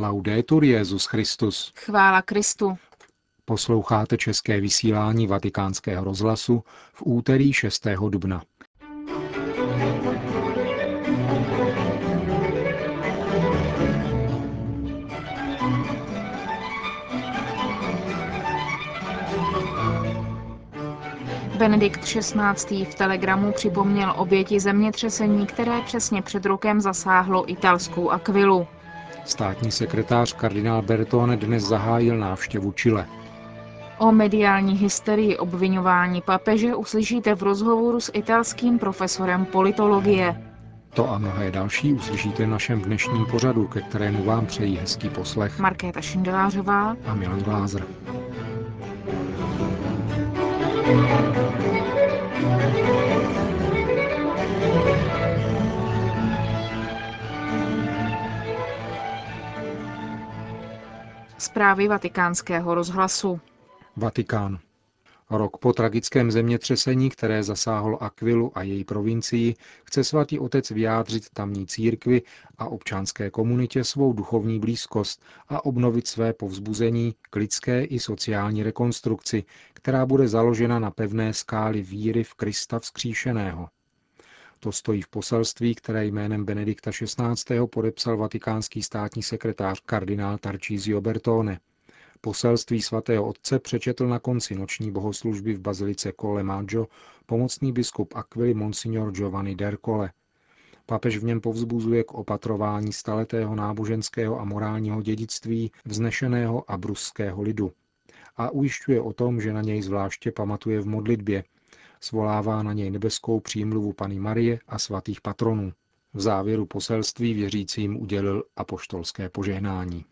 Laudetur Jezus Christus. Chvála Kristu. Posloucháte české vysílání Vatikánského rozhlasu v úterý 6. dubna. Benedikt XVI. v telegramu připomněl oběti zemětřesení, které přesně před rokem zasáhlo italskou Akvilu. Státní sekretář kardinál Bertone dnes zahájil návštěvu Chile. O mediální hysterii obvinování papeže uslyšíte v rozhovoru s italským profesorem politologie. To a mnohé další uslyšíte v našem dnešním pořadu, ke kterému vám přejí hezký poslech Markéta Šindelářová a Milan Glázer. Zprávy vatikánského rozhlasu. Vatikán. Rok po tragickém zemětřesení, které zasáhlo Akvilu a její provincii, chce svatý otec vyjádřit tamní církvi a občanské komunitě svou duchovní blízkost a obnovit své povzbuzení k lidské i sociální rekonstrukci, která bude založena na pevné skály víry v Krista vzkříšeného. To stojí v poselství, které jménem Benedikta XVI. podepsal vatikánský státní sekretář kardinál Tarcísio Bertone. Poselství svatého otce přečetl na konci noční bohoslužby v bazilice Colle Maggio pomocný biskup Aquili Monsignor Giovanni Dercole. Papež v něm povzbuzuje k opatrování staletého náboženského a morálního dědictví vznešeného a bruského lidu. A ujišťuje o tom, že na něj zvláště pamatuje v modlitbě. Svolává na něj nebeskou přímluvu Pany Marie a svatých patronů. V závěru poselství věřícím udělil apoštolské požehnání.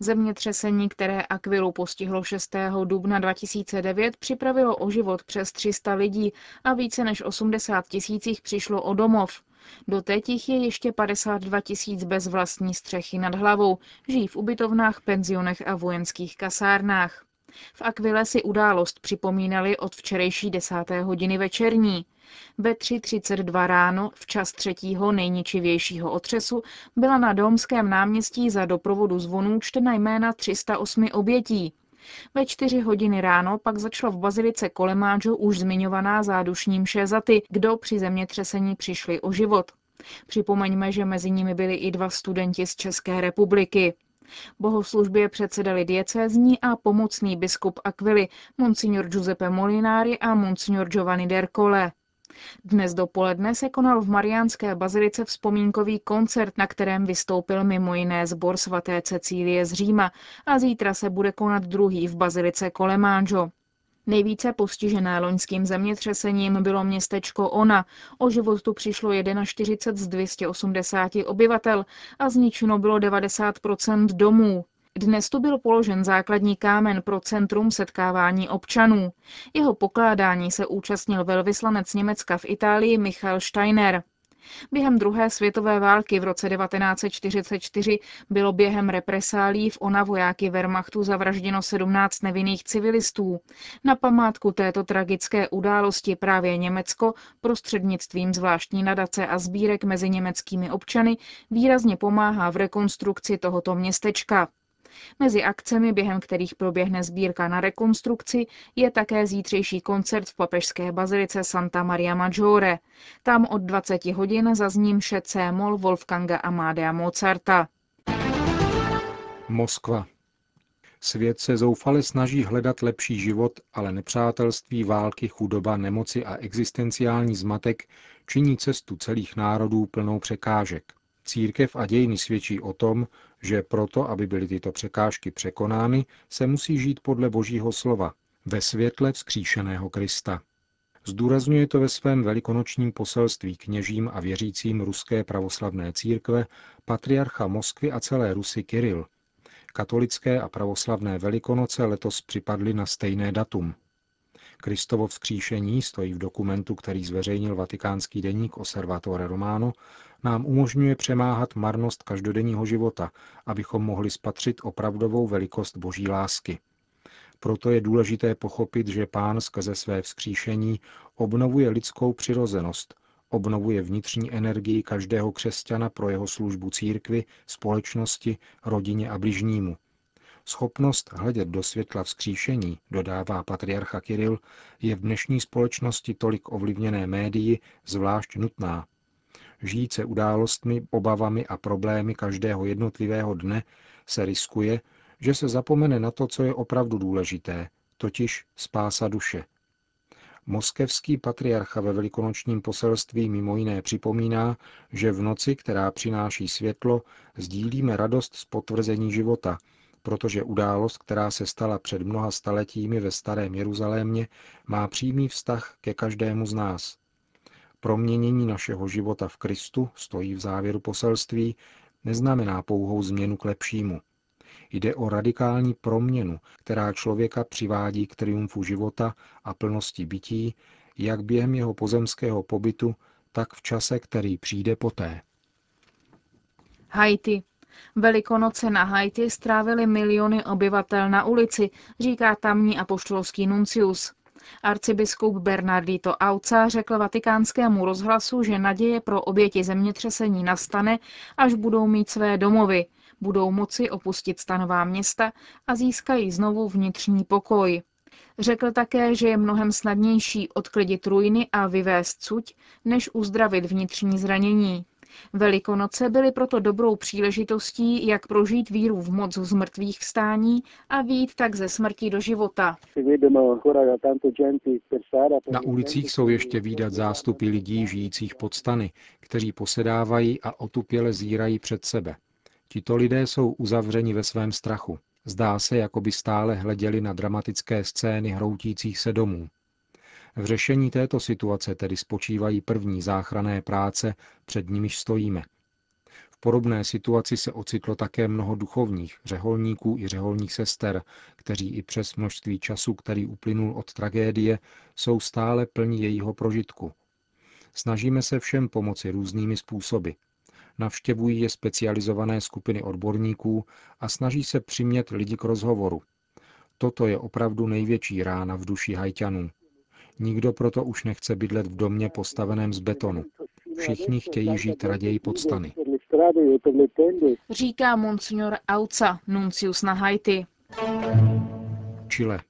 Zemětřesení, které Akvilu postihlo 6. dubna 2009, připravilo o život přes 300 lidí a více než 80 tisících přišlo o domov. Doteď jich je ještě 52 tisíc bez vlastní střechy nad hlavou, žijí v ubytovnách, penzionech a vojenských kasárnách. V Akvile si událost připomínali od včerejší desáté hodiny večerní. Ve 3.32 ráno, v čas třetího nejničivějšího otřesu, byla na Domském náměstí za doprovodu zvonů čtena jména 308 obětí. Ve čtyři hodiny ráno pak začala v bazilice Kolemáčo už zmiňovaná zádušní mše za ty, kdo při zemětřesení přišli o život. Připomeňme, že mezi nimi byli i dva studenti z České republiky. Bohoslužbě předsedali diecézní a pomocný biskup Aquili, monsignor Giuseppe Molinari a monsignor Giovanni Dercole. Dnes dopoledne se konal v Mariánské bazilice vzpomínkový koncert, na kterém vystoupil mimo jiné zbor svaté Cecílie z Říma a zítra se bude konat druhý v bazilice Kolemánžo. Nejvíce postižené loňským zemětřesením bylo městečko Ona. O život tu přišlo 41 z 280 obyvatel a zničeno bylo 90% domů. Dnes tu byl položen základní kámen pro centrum setkávání občanů. Jeho pokládání se účastnil velvyslanec Německa v Itálii Michal Steiner. Během druhé světové války v roce 1944 bylo během represálí v Ona vojáky Wehrmachtu zavražděno 17 nevinných civilistů. Na památku této tragické události právě Německo prostřednictvím zvláštní nadace a sbírek mezi německými občany výrazně pomáhá v rekonstrukci tohoto městečka. Mezi akcemi, během kterých proběhne sbírka na rekonstrukci, je také zítřejší koncert v papežské bazilice Santa Maria Maggiore. Tam od 20 hodin zazní mše C-mol Wolfganga Amadea Mozarta. Moskva. Svět se zoufale snaží hledat lepší život, ale nepřátelství, války, chudoba, nemoci a existenciální zmatek činí cestu celých národů plnou překážek. Církev a dějiny svědčí o tom, že proto, aby byly tyto překážky překonány, se musí žít podle Božího slova, ve světle vzkříšeného Krista. Zdůrazňuje to ve svém velikonočním poselství kněžím a věřícím ruské pravoslavné církve patriarcha Moskvy a celé Rusy Kiril. Katolické a pravoslavné velikonoce letos připadly na stejné datum. Kristovo vzkříšení stojí v dokumentu, který zveřejnil vatikánský deník Osservatore Romano, nám umožňuje přemáhat marnost každodenního života, abychom mohli spatřit opravdovou velikost boží lásky. Proto je důležité pochopit, že pán skrze své vzkříšení obnovuje lidskou přirozenost, obnovuje vnitřní energii každého křesťana pro jeho službu církvi, společnosti, rodině a bližnímu. Schopnost hledět do světla vzkříšení, dodává patriarcha Kiril, je v dnešní společnosti tolik ovlivněné médii zvlášť nutná. Žít událostmi, obavami a problémy každého jednotlivého dne se riskuje, že se zapomene na to, co je opravdu důležité, totiž spása duše. Moskevský patriarcha ve velikonočním poselství mimo jiné připomíná, že v noci, která přináší světlo, sdílíme radost z potvrzení života, protože událost, která se stala před mnoha staletími ve starém Jeruzalémě, má přímý vztah ke každému z nás. Proměnění našeho života v Kristu, stojí v závěru poselství, neznamená pouhou změnu k lepšímu. Jde o radikální proměnu, která člověka přivádí k triumfu života a plnosti bytí, jak během jeho pozemského pobytu, tak v čase, který přijde poté. Haiti. Velikonoce na Haiti strávili miliony obyvatel na ulici, říká tamní apoštolský nuncius. Arcibiskup Bernardito Auca řekl vatikánskému rozhlasu, že naděje pro oběti zemětřesení nastane, až budou mít své domovy, budou moci opustit stanová města a získají znovu vnitřní pokoj. Řekl také, že je mnohem snadnější odklidit ruiny a vyvést cuť, než uzdravit vnitřní zranění. Velikonoce byly proto dobrou příležitostí, jak prožít víru v moc z mrtvých vstání a výjít tak ze smrti do života. Na ulicích jsou ještě výdat zástupy lidí žijících pod stany, kteří posedávají a otupěle zírají před sebe. Tito lidé jsou uzavřeni ve svém strachu. Zdá se, jako by stále hleděli na dramatické scény hroutících se domů. V řešení této situace tedy spočívají první záchrané práce, před nimiž stojíme. V podobné situaci se ocitlo také mnoho duchovních, řeholníků i řeholních sester, kteří i přes množství času, který uplynul od tragédie, jsou stále plní jejího prožitku. Snažíme se všem pomoci různými způsoby. Navštěvují je specializované skupiny odborníků a snaží se přimět lidi k rozhovoru. Toto je opravdu největší rána v duši hajťanů. Nikdo proto už nechce bydlet v domě postaveném z betonu. Všichni chtějí žít raději pod stany. Říká monsignor Auca, nuncius na Haiti. Chile.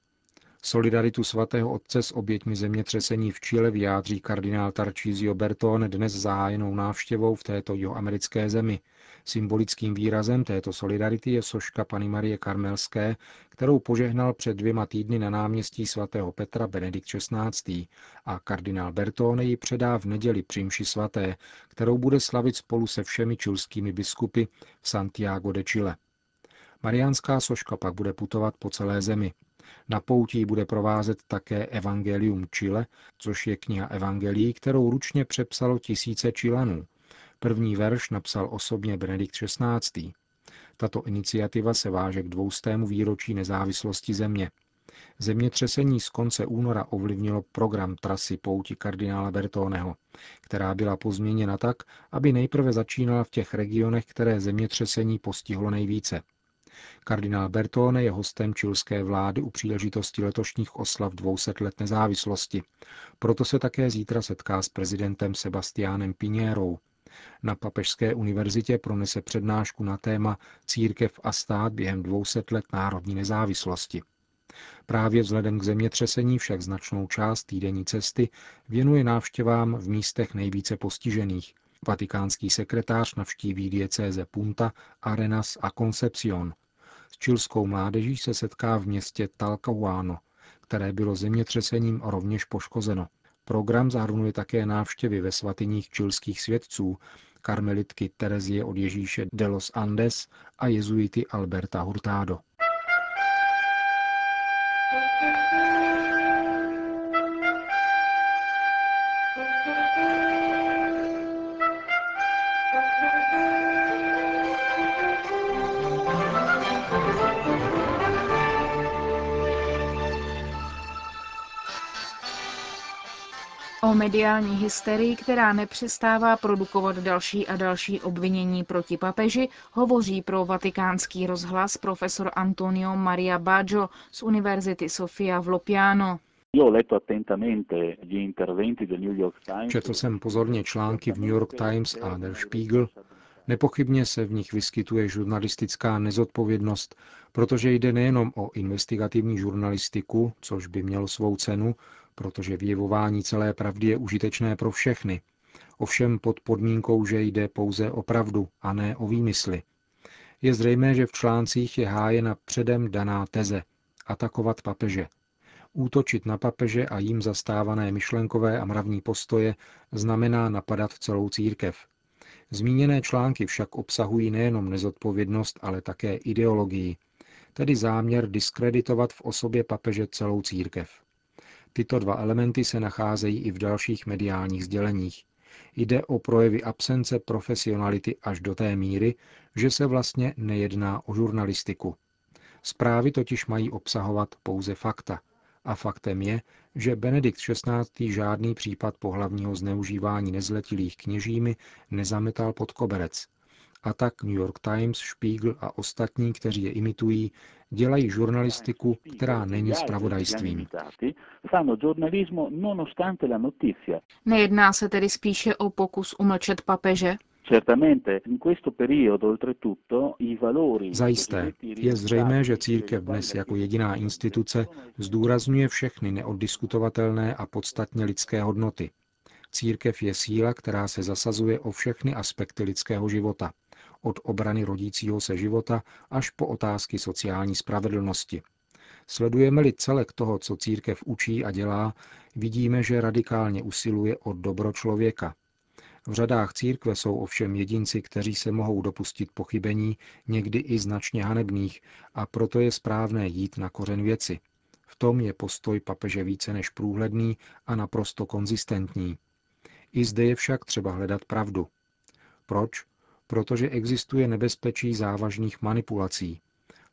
Solidaritu svatého otce s oběťmi zemětřesení v Chile vyjádří kardinál Tarcísio Bertone dnes zahájenou návštěvou v této jihoamerické zemi. Symbolickým výrazem této solidarity je soška Pany Marie Karmelské, kterou požehnal před dvěma týdny na náměstí svatého Petra Benedikt XVI. a kardinál Bertone ji předá v neděli přímši svaté, kterou bude slavit spolu se všemi čilskými biskupy v Santiago de Chile. Mariánská soška pak bude putovat po celé zemi. Na poutí bude provázet také Evangelium Chile, což je kniha evangelií, kterou ručně přepsalo tisíce Čilanů. První verš napsal osobně Benedikt XVI. Tato iniciativa se váže k dvoustému výročí nezávislosti země. Zemětřesení z konce února ovlivnilo program trasy pouti kardinála Bertoneho, která byla pozměněna tak, aby nejprve začínala v těch regionech, které zemětřesení postihlo nejvíce – Kardinál Bertone je hostem čilské vlády u příležitosti letošních oslav 200 let nezávislosti. Proto se také zítra setká s prezidentem Sebastiánem Pinierou. Na Papežské univerzitě pronese přednášku na téma Církev a stát během 200 let národní nezávislosti. Právě vzhledem k zemětřesení však značnou část týdenní cesty věnuje návštěvám v místech nejvíce postižených. Vatikánský sekretář navštíví diecéze Punta, Arenas a Concepción, s čilskou mládeží se setká v městě Talcahuano, které bylo zemětřesením rovněž poškozeno. Program zahrnuje také návštěvy ve svatyních čilských svědců, karmelitky Terezie od Ježíše de los Andes a jezuity Alberta Hurtado. O mediální hysterii, která nepřestává produkovat další a další obvinění proti papeži, hovoří pro vatikánský rozhlas profesor Antonio Maria Baggio z Univerzity Sofia v Lopiano. Četl jsem pozorně články v New York Times a Der Spiegel. Nepochybně se v nich vyskytuje žurnalistická nezodpovědnost, protože jde nejenom o investigativní žurnalistiku, což by mělo svou cenu, protože vyjevování celé pravdy je užitečné pro všechny, ovšem pod podmínkou, že jde pouze o pravdu a ne o výmysly. Je zřejmé, že v článcích je hájena předem daná teze atakovat papeže. Útočit na papeže a jím zastávané myšlenkové a mravní postoje znamená napadat celou církev. Zmíněné články však obsahují nejenom nezodpovědnost, ale také ideologii, tedy záměr diskreditovat v osobě papeže celou církev. Tyto dva elementy se nacházejí i v dalších mediálních sděleních. Jde o projevy absence profesionality až do té míry, že se vlastně nejedná o žurnalistiku. Zprávy totiž mají obsahovat pouze fakta. A faktem je, že Benedikt XVI. žádný případ pohlavního zneužívání nezletilých kněžími nezametal pod koberec. A tak New York Times, Spiegel a ostatní, kteří je imitují, dělají žurnalistiku, která není spravodajstvím. Nejedná se tedy spíše o pokus umlčet papeže? Zajisté. Je zřejmé, že církev dnes jako jediná instituce zdůrazňuje všechny neoddiskutovatelné a podstatně lidské hodnoty. Církev je síla, která se zasazuje o všechny aspekty lidského života, od obrany rodícího se života až po otázky sociální spravedlnosti. Sledujeme-li celek toho, co církev učí a dělá, vidíme, že radikálně usiluje o dobro člověka, v řadách církve jsou ovšem jedinci, kteří se mohou dopustit pochybení, někdy i značně hanebných, a proto je správné jít na kořen věci. V tom je postoj papeže více než průhledný a naprosto konzistentní. I zde je však třeba hledat pravdu. Proč? Protože existuje nebezpečí závažných manipulací,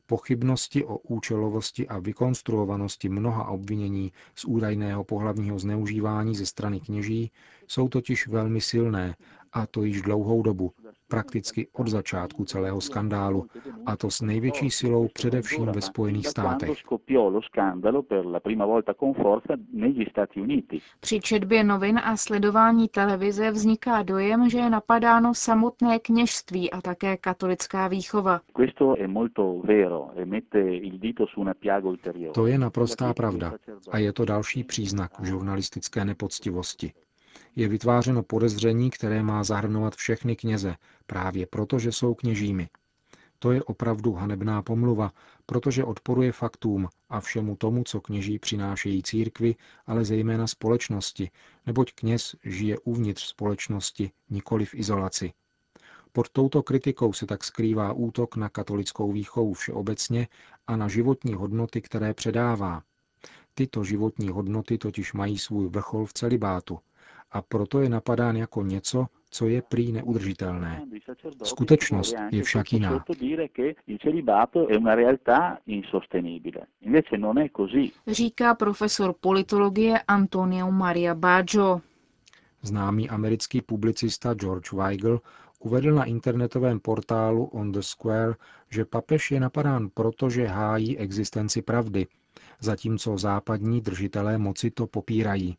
Pochybnosti o účelovosti a vykonstruovanosti mnoha obvinění z údajného pohlavního zneužívání ze strany kněží jsou totiž velmi silné, a to již dlouhou dobu, prakticky od začátku celého skandálu, a to s největší silou především ve Spojených státech. Při četbě novin a sledování televize vzniká dojem, že je napadáno samotné kněžství a také katolická výchova. To je naprostá pravda a je to další příznak žurnalistické nepoctivosti je vytvářeno podezření, které má zahrnovat všechny kněze, právě proto, že jsou kněžími. To je opravdu hanebná pomluva, protože odporuje faktům a všemu tomu, co kněží přinášejí církvi, ale zejména společnosti, neboť kněz žije uvnitř společnosti, nikoli v izolaci. Pod touto kritikou se tak skrývá útok na katolickou výchovu všeobecně a na životní hodnoty, které předává. Tyto životní hodnoty totiž mají svůj vrchol v celibátu, a proto je napadán jako něco, co je prý neudržitelné. Skutečnost je však jiná. Říká profesor politologie Antonio Maria Baggio. Známý americký publicista George Weigel uvedl na internetovém portálu On the Square, že papež je napadán proto, že hájí existenci pravdy, zatímco západní držitelé moci to popírají.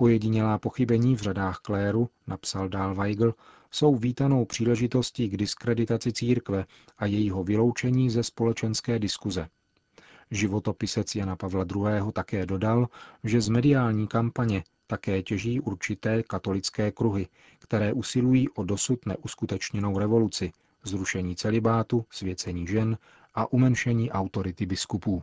Ojedinělá pochybení v řadách kléru, napsal dál Weigl, jsou vítanou příležitostí k diskreditaci církve a jejího vyloučení ze společenské diskuze. Životopisec Jana Pavla II. také dodal, že z mediální kampaně také těží určité katolické kruhy, které usilují o dosud neuskutečněnou revoluci, zrušení celibátu, svěcení žen a umenšení autority biskupů.